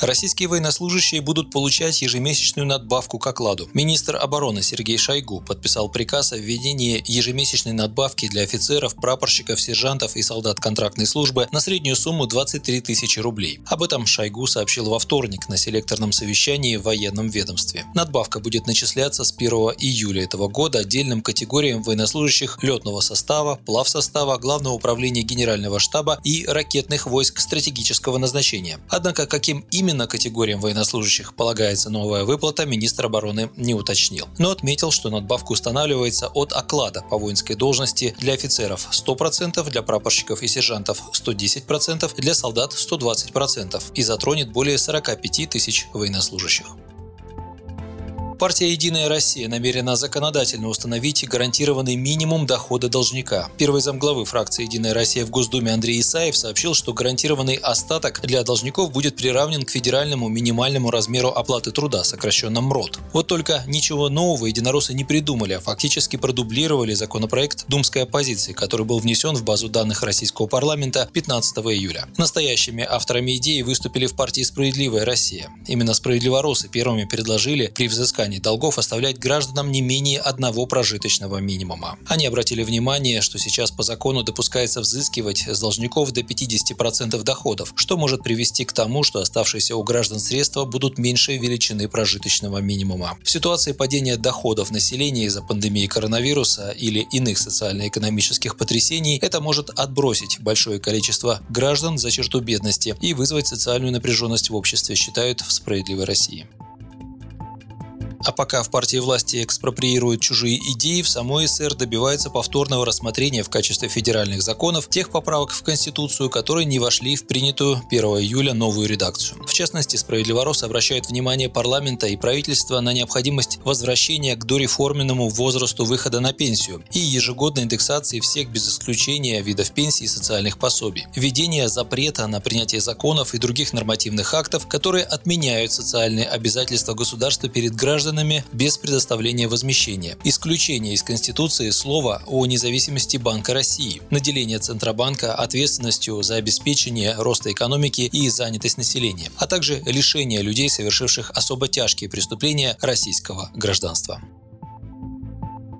Российские военнослужащие будут получать ежемесячную надбавку к окладу. Министр обороны Сергей Шойгу подписал приказ о введении ежемесячной надбавки для офицеров, прапорщиков, сержантов и солдат контрактной службы на среднюю сумму 23 тысячи рублей. Об этом Шойгу сообщил во вторник на селекторном совещании в военном ведомстве. Надбавка будет начисляться с 1 июля этого года отдельным категориям военнослужащих летного состава, плавсостава, Главного управления Генерального штаба и ракетных войск стратегического назначения. Однако каким именно именно категориям военнослужащих полагается новая выплата, министр обороны не уточнил. Но отметил, что надбавка устанавливается от оклада по воинской должности для офицеров 100%, для прапорщиков и сержантов 110%, для солдат 120% и затронет более 45 тысяч военнослужащих. Партия «Единая Россия» намерена законодательно установить гарантированный минимум дохода должника. Первый замглавы фракции «Единая Россия» в Госдуме Андрей Исаев сообщил, что гарантированный остаток для должников будет приравнен к федеральному минимальному размеру оплаты труда, сокращенном МРОД. Вот только ничего нового единороссы не придумали, а фактически продублировали законопроект думской оппозиции, который был внесен в базу данных российского парламента 15 июля. Настоящими авторами идеи выступили в партии «Справедливая Россия». Именно справедливоросы первыми предложили при взыскании взыскании долгов оставлять гражданам не менее одного прожиточного минимума. Они обратили внимание, что сейчас по закону допускается взыскивать с должников до 50% доходов, что может привести к тому, что оставшиеся у граждан средства будут меньше величины прожиточного минимума. В ситуации падения доходов населения из-за пандемии коронавируса или иных социально-экономических потрясений это может отбросить большое количество граждан за черту бедности и вызвать социальную напряженность в обществе, считают в «Справедливой России». А пока в партии власти экспроприируют чужие идеи, в самой СССР добивается повторного рассмотрения в качестве федеральных законов тех поправок в Конституцию, которые не вошли в принятую 1 июля новую редакцию. В частности, справедливорос обращает внимание парламента и правительства на необходимость возвращения к дореформенному возрасту выхода на пенсию и ежегодной индексации всех без исключения видов пенсий и социальных пособий, введение запрета на принятие законов и других нормативных актов, которые отменяют социальные обязательства государства перед гражданами гражданами без предоставления возмещения. Исключение из Конституции слова о независимости Банка России. Наделение Центробанка ответственностью за обеспечение роста экономики и занятость населения, а также лишение людей, совершивших особо тяжкие преступления российского гражданства.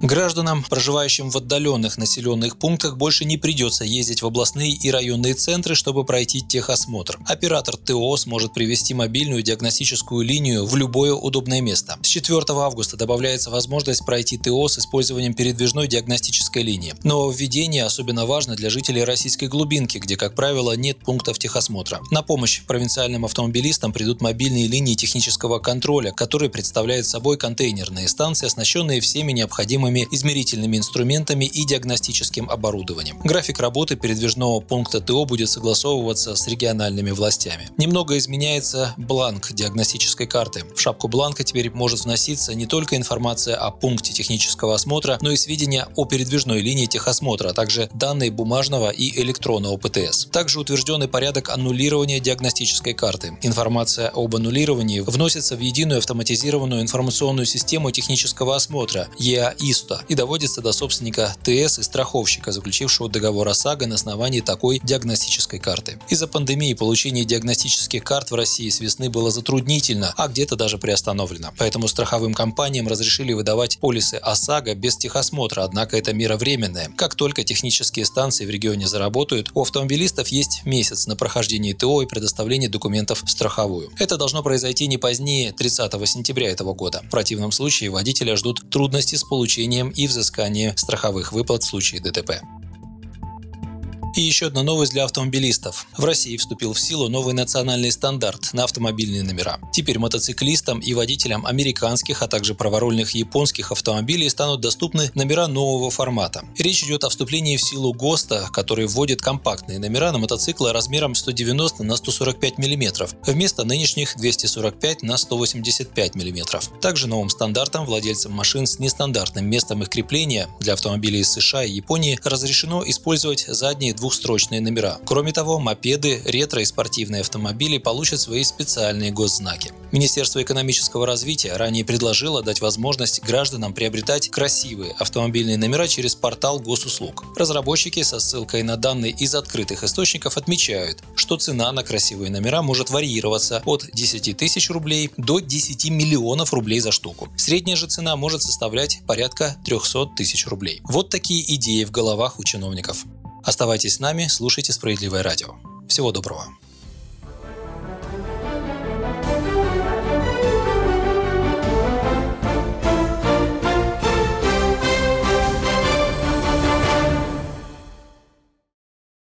Гражданам, проживающим в отдаленных населенных пунктах, больше не придется ездить в областные и районные центры, чтобы пройти техосмотр. Оператор ТО сможет привести мобильную диагностическую линию в любое удобное место. С 4 августа добавляется возможность пройти ТО с использованием передвижной диагностической линии. Но введение особенно важно для жителей российской глубинки, где, как правило, нет пунктов техосмотра. На помощь провинциальным автомобилистам придут мобильные линии технического контроля, которые представляют собой контейнерные станции, оснащенные всеми необходимыми необходимыми измерительными инструментами и диагностическим оборудованием. График работы передвижного пункта ТО будет согласовываться с региональными властями. Немного изменяется бланк диагностической карты. В шапку бланка теперь может вноситься не только информация о пункте технического осмотра, но и сведения о передвижной линии техосмотра, а также данные бумажного и электронного ПТС. Также утвержденный порядок аннулирования диагностической карты. Информация об аннулировании вносится в единую автоматизированную информационную систему технического осмотра ЕАИС ИСТа и доводится до собственника ТС и страховщика, заключившего договор ОСАГО на основании такой диагностической карты. Из-за пандемии получение диагностических карт в России с весны было затруднительно, а где-то даже приостановлено. Поэтому страховым компаниям разрешили выдавать полисы ОСАГО без техосмотра, однако это мера временная. Как только технические станции в регионе заработают, у автомобилистов есть месяц на прохождение ТО и предоставление документов в страховую. Это должно произойти не позднее 30 сентября этого года. В противном случае водителя ждут трудности с получением получением и взысканием страховых выплат в случае ДТП. И еще одна новость для автомобилистов. В России вступил в силу новый национальный стандарт на автомобильные номера. Теперь мотоциклистам и водителям американских, а также праворульных японских автомобилей станут доступны номера нового формата. Речь идет о вступлении в силу ГОСТа, который вводит компактные номера на мотоциклы размером 190 на 145 мм, вместо нынешних 245 на 185 мм. Также новым стандартом владельцам машин с нестандартным местом их крепления для автомобилей из США и Японии разрешено использовать задние двух двухстрочные номера. Кроме того, мопеды, ретро и спортивные автомобили получат свои специальные госзнаки. Министерство экономического развития ранее предложило дать возможность гражданам приобретать красивые автомобильные номера через портал госуслуг. Разработчики со ссылкой на данные из открытых источников отмечают, что цена на красивые номера может варьироваться от 10 тысяч рублей до 10 миллионов рублей за штуку. Средняя же цена может составлять порядка 300 тысяч рублей. Вот такие идеи в головах у чиновников. Оставайтесь с нами, слушайте «Справедливое радио». Всего доброго.